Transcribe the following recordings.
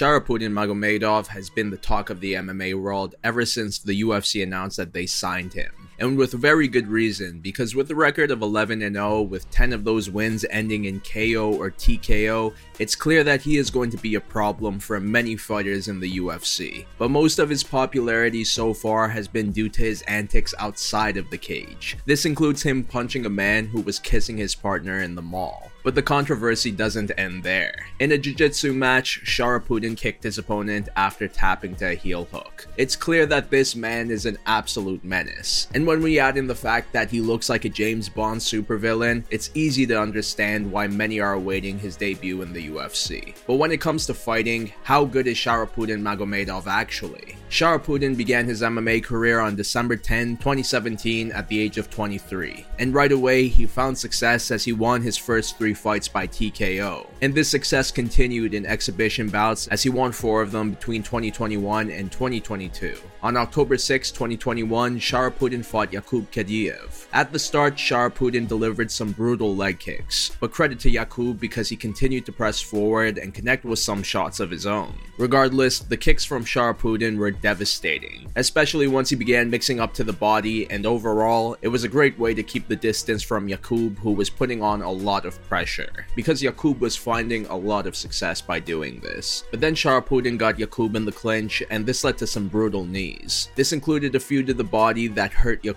Sharaputdin Magomedov has been the talk of the MMA world ever since the UFC announced that they signed him and with very good reason because with a record of 11 and 0 with 10 of those wins ending in KO or TKO, it's clear that he is going to be a problem for many fighters in the UFC. But most of his popularity so far has been due to his antics outside of the cage. This includes him punching a man who was kissing his partner in the mall. But the controversy doesn't end there. In a jiu-jitsu match, Sharaputdin kicked his opponent after tapping to a heel hook. It's clear that this man is an absolute menace. And when we add in the fact that he looks like a James Bond supervillain, it's easy to understand why many are awaiting his debut in the UFC. But when it comes to fighting, how good is Sharaputdin Magomedov actually? Sharaputdin began his MMA career on December 10, 2017 at the age of 23. And right away, he found success as he won his first three fights by TKO. And this success continued in exhibition bouts as he won four of them between 2021 and 2022. On October 6, 2021, Sharaputdin fought Yakub Kadiev. At the start, Sharaputdin delivered some brutal leg kicks, but credit to Yakub because he continued to press forward and connect with some shots of his own. Regardless, the kicks from Sharaputdin were devastating, especially once he began mixing up to the body, and overall, it was a great way to keep the distance from Yakub, who was putting on a lot of pressure, because Yakub was finding a lot of success by doing this. But then Sharaputdin got Yakub in the clinch, and this led to some brutal knees. This included a few to the body that hurt Yakub,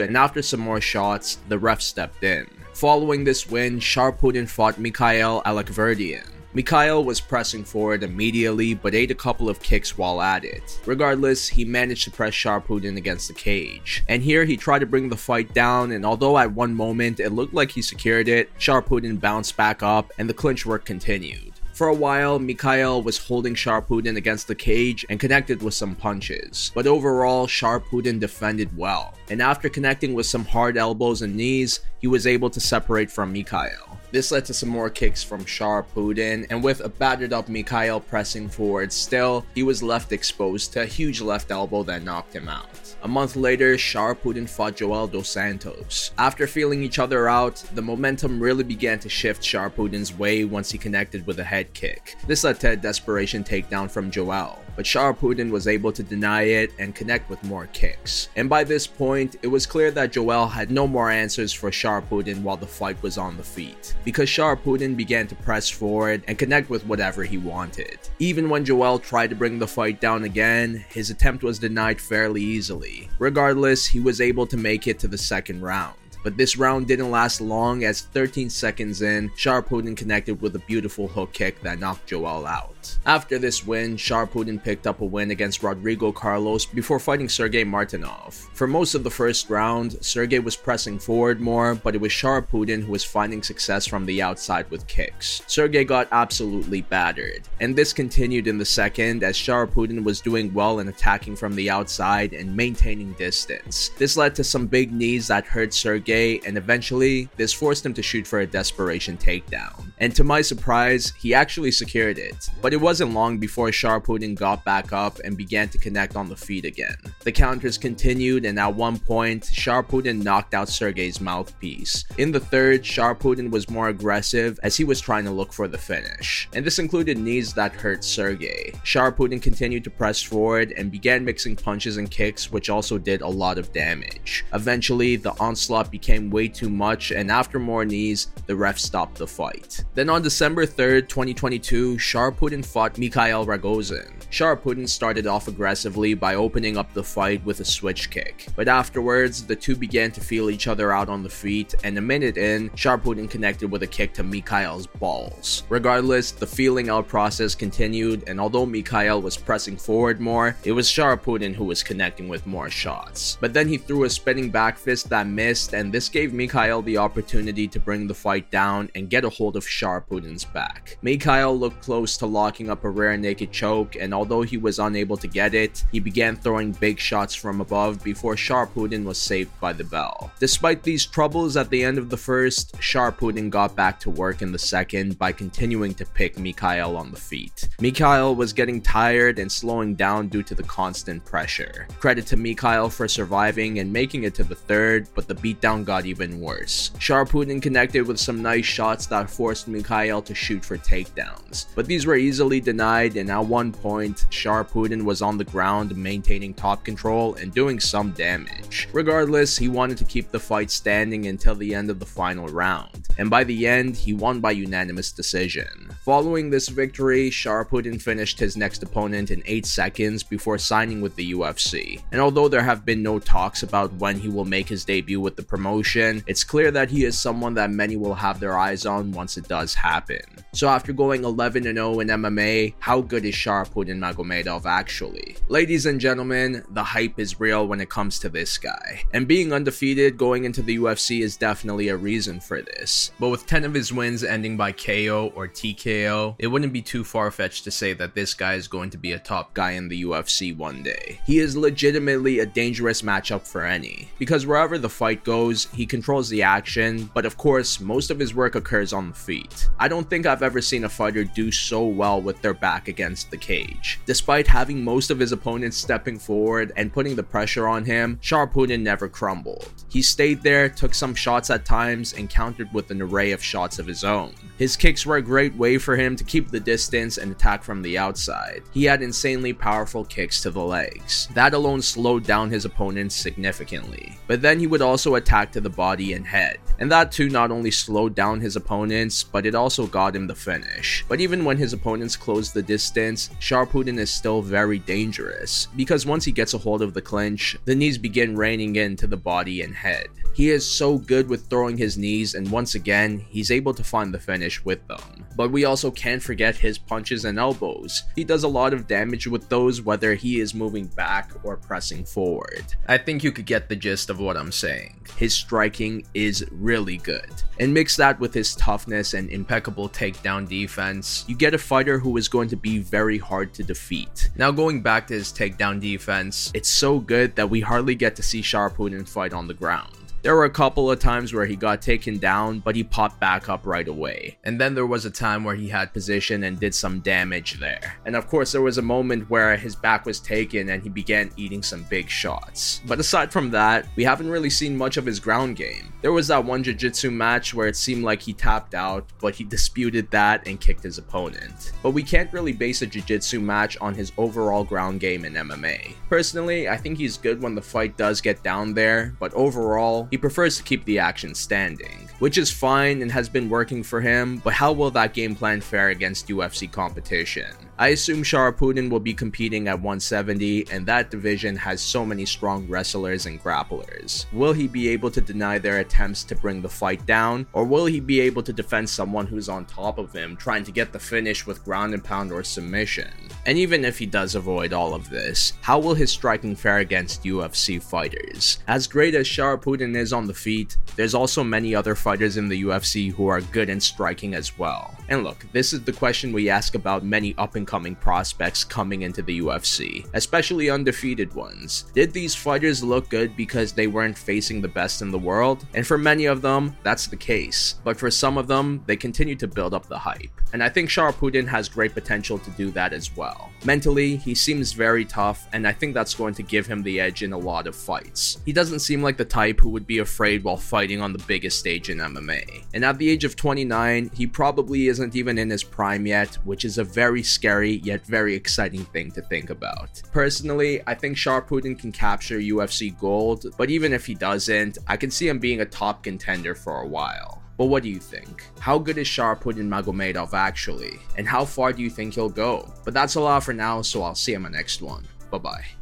and after some more shots, the ref stepped in. Following this win, Sharaputdin fought Mikhail Alekverdian. Mikhail was pressing forward immediately but ate a couple of kicks while at it. Regardless, he managed to press Sharaputdin against the cage. And here he tried to bring the fight down and although at one moment it looked like he secured it, Sharaputdin bounced back up and the clinch work continued. For a while, Mikhail was holding Sharaputdin against the cage and connected with some punches, but overall, Sharaputdin defended well, and after connecting with some hard elbows and knees, he was able to separate from Mikhail. This led to some more kicks from Sharaputdin, and with a battered up Mikhail pressing forward still, he was left exposed to a huge left elbow that knocked him out. A month later, Sharaputdin fought Joel Dos Santos. After feeling each other out, the momentum really began to shift Sharaputdin's way once he connected with a head kick. This led to a desperation takedown from Joel, but Sharaputdin was able to deny it and connect with more kicks. And by this point, it was clear that Joel had no more answers for Sharaputdin while the fight was on the feet, because Sharaputdin began to press forward and connect with whatever he wanted. Even when Joel tried to bring the fight down again, his attempt was denied fairly easily. Regardless, he was able to make it to the second round. But this round didn't last long as 13 seconds in, Sharaputdin connected with a beautiful hook kick that knocked Joel out. After this win, Sharaputdin picked up a win against Rodrigo Carlos before fighting Sergey Martinov. For most of the first round, Sergey was pressing forward more, but it was Sharaputdin who was finding success from the outside with kicks. Sergey got absolutely battered, and this continued in the second as Sharaputdin was doing well in attacking from the outside and maintaining distance. This led to some big knees that hurt Sergey, and eventually, this forced him to shoot for a desperation takedown. And to my surprise, he actually secured it. But it wasn't long before Sharaputdin got back up and began to connect on the feet again. The counters continued, and at one point, Sharaputdin knocked out Sergey's mouthpiece. In the third, Sharaputdin was more aggressive as he was trying to look for the finish. And this included knees that hurt Sergey. Sharaputdin continued to press forward and began mixing punches and kicks, which also did a lot of damage. Eventually, the onslaught became way too much, and after more knees, the ref stopped the fight. Then on December 3rd, 2022, Fought Mikhail Rogozin. Sharaputdin started off aggressively by opening up the fight with a switch kick, but afterwards, the two began to feel each other out on the feet, and a minute in, Sharaputdin connected with a kick to Mikhail's balls. Regardless, the feeling out process continued, and although Mikhail was pressing forward more, it was Sharaputdin who was connecting with more shots. But then he threw a spinning back fist that missed, and this gave Mikhail the opportunity to bring the fight down and get a hold of Sharaputdin's back. Mikhail looked close to locking up a rear naked choke, and although he was unable to get it, he began throwing big shots from above before Sharaputdin was saved by the bell. Despite these troubles at the end of the first, Sharaputdin got back to work in the second by continuing to pick Mikhail on the feet. Mikhail was getting tired and slowing down due to the constant pressure. Credit to Mikhail for surviving and making it to the third, but the beatdown got even worse. Sharaputdin connected with some nice shots that forced Mikhail to shoot for takedowns, but these were easily denied and at one point, Sharaputdin was on the ground maintaining top control and doing some damage. Regardless, he wanted to keep the fight standing until the end of the final round, and by the end, he won by unanimous decision. Following this victory, Sharaputdin finished his next opponent in 8 seconds before signing with the UFC. And although there have been no talks about when he will make his debut with the promotion, it's clear that he is someone that many will have their eyes on once it does happen. So after going 11 0 in MMA, how good is Sharaputdin Magomedov actually? Ladies and gentlemen, the hype is real when it comes to this guy. And being undefeated going into the UFC is definitely a reason for this. But with 10 of his wins ending by KO or TKO, it wouldn't be too far fetched to say that this guy is going to be a top guy in the UFC one day. He is legitimately a dangerous matchup for any, because wherever the fight goes, he controls the action, but of course, most of his work occurs on the feet. I don't think I've ever seen a fighter do so well with their back against the cage. Despite having most of his opponents stepping forward and putting the pressure on him, Sharaputdin never crumbled. He stayed there, took some shots at times, and countered with an array of shots of his own. His kicks were a great way for him to keep the distance and attack from the outside. He had insanely powerful kicks to the legs. That alone slowed down his opponents significantly. But then he would also attack to the body and head. And that too not only slowed down his opponents, but it also got him the finish. But even when his opponents closed the distance, Sharaputdin is still very dangerous, because once he gets a hold of the clinch, the knees begin raining into the body and head. He is so good with throwing his knees, and once again, he's able to find the finish with them. But we also can't forget his punches and elbows. He does a lot of damage with those, whether he is moving back or pressing forward. I think you could get the gist of what I'm saying. His striking is really good. And mix that with his toughness and impeccable takedown defense, you get a fighter who is going to be very hard to defeat. Now, going back to his takedown defense, it's so good that we hardly get to see Sharaputdin fight on the ground. There were a couple of times where he got taken down, but he popped back up right away. And then there was a time where he had position and did some damage there. And of course, there was a moment where his back was taken and he began eating some big shots. But aside from that, we haven't really seen much of his ground game. There was that one jiu-jitsu match where it seemed like he tapped out, but he disputed that and kicked his opponent. But we can't really base a jiu-jitsu match on his overall ground game in MMA. Personally, I think he's good when the fight does get down there, but overall, he prefers to keep the action standing, which is fine and has been working for him, but how will that game plan fare against UFC competition? I assume Sharaputdin will be competing at 170, and that division has so many strong wrestlers and grapplers. Will he be able to deny their attempts to bring the fight down, or will he be able to defend someone who's on top of him, trying to get the finish with ground and pound or submission? And even if he does avoid all of this, how will his striking fare against UFC fighters? As great as Sharaputdin is on the feet, there's also many other fighters in the UFC who are good in striking as well. And look, this is the question we ask about many up and coming prospects coming into the UFC, especially undefeated ones. Did these fighters look good because they weren't facing the best in the world? And for many of them, that's the case. But for some of them, they continue to build up the hype. And I think Sharaputdin has great potential to do that as well. Mentally, he seems very tough, and I think that's going to give him the edge in a lot of fights. He doesn't seem like the type who would be afraid while fighting on the biggest stage in MMA. And at the age of 29, he probably isn't even in his prime yet, which is a very scary yet very exciting thing to think about. Personally, I think Sharaputdin can capture UFC gold, but even if he doesn't, I can see him being a top contender for a while. But what do you think? How good is Sharaputdin Magomedov actually? And how far do you think he'll go? But that's a lot for now, so I'll see you in my next one. Bye bye.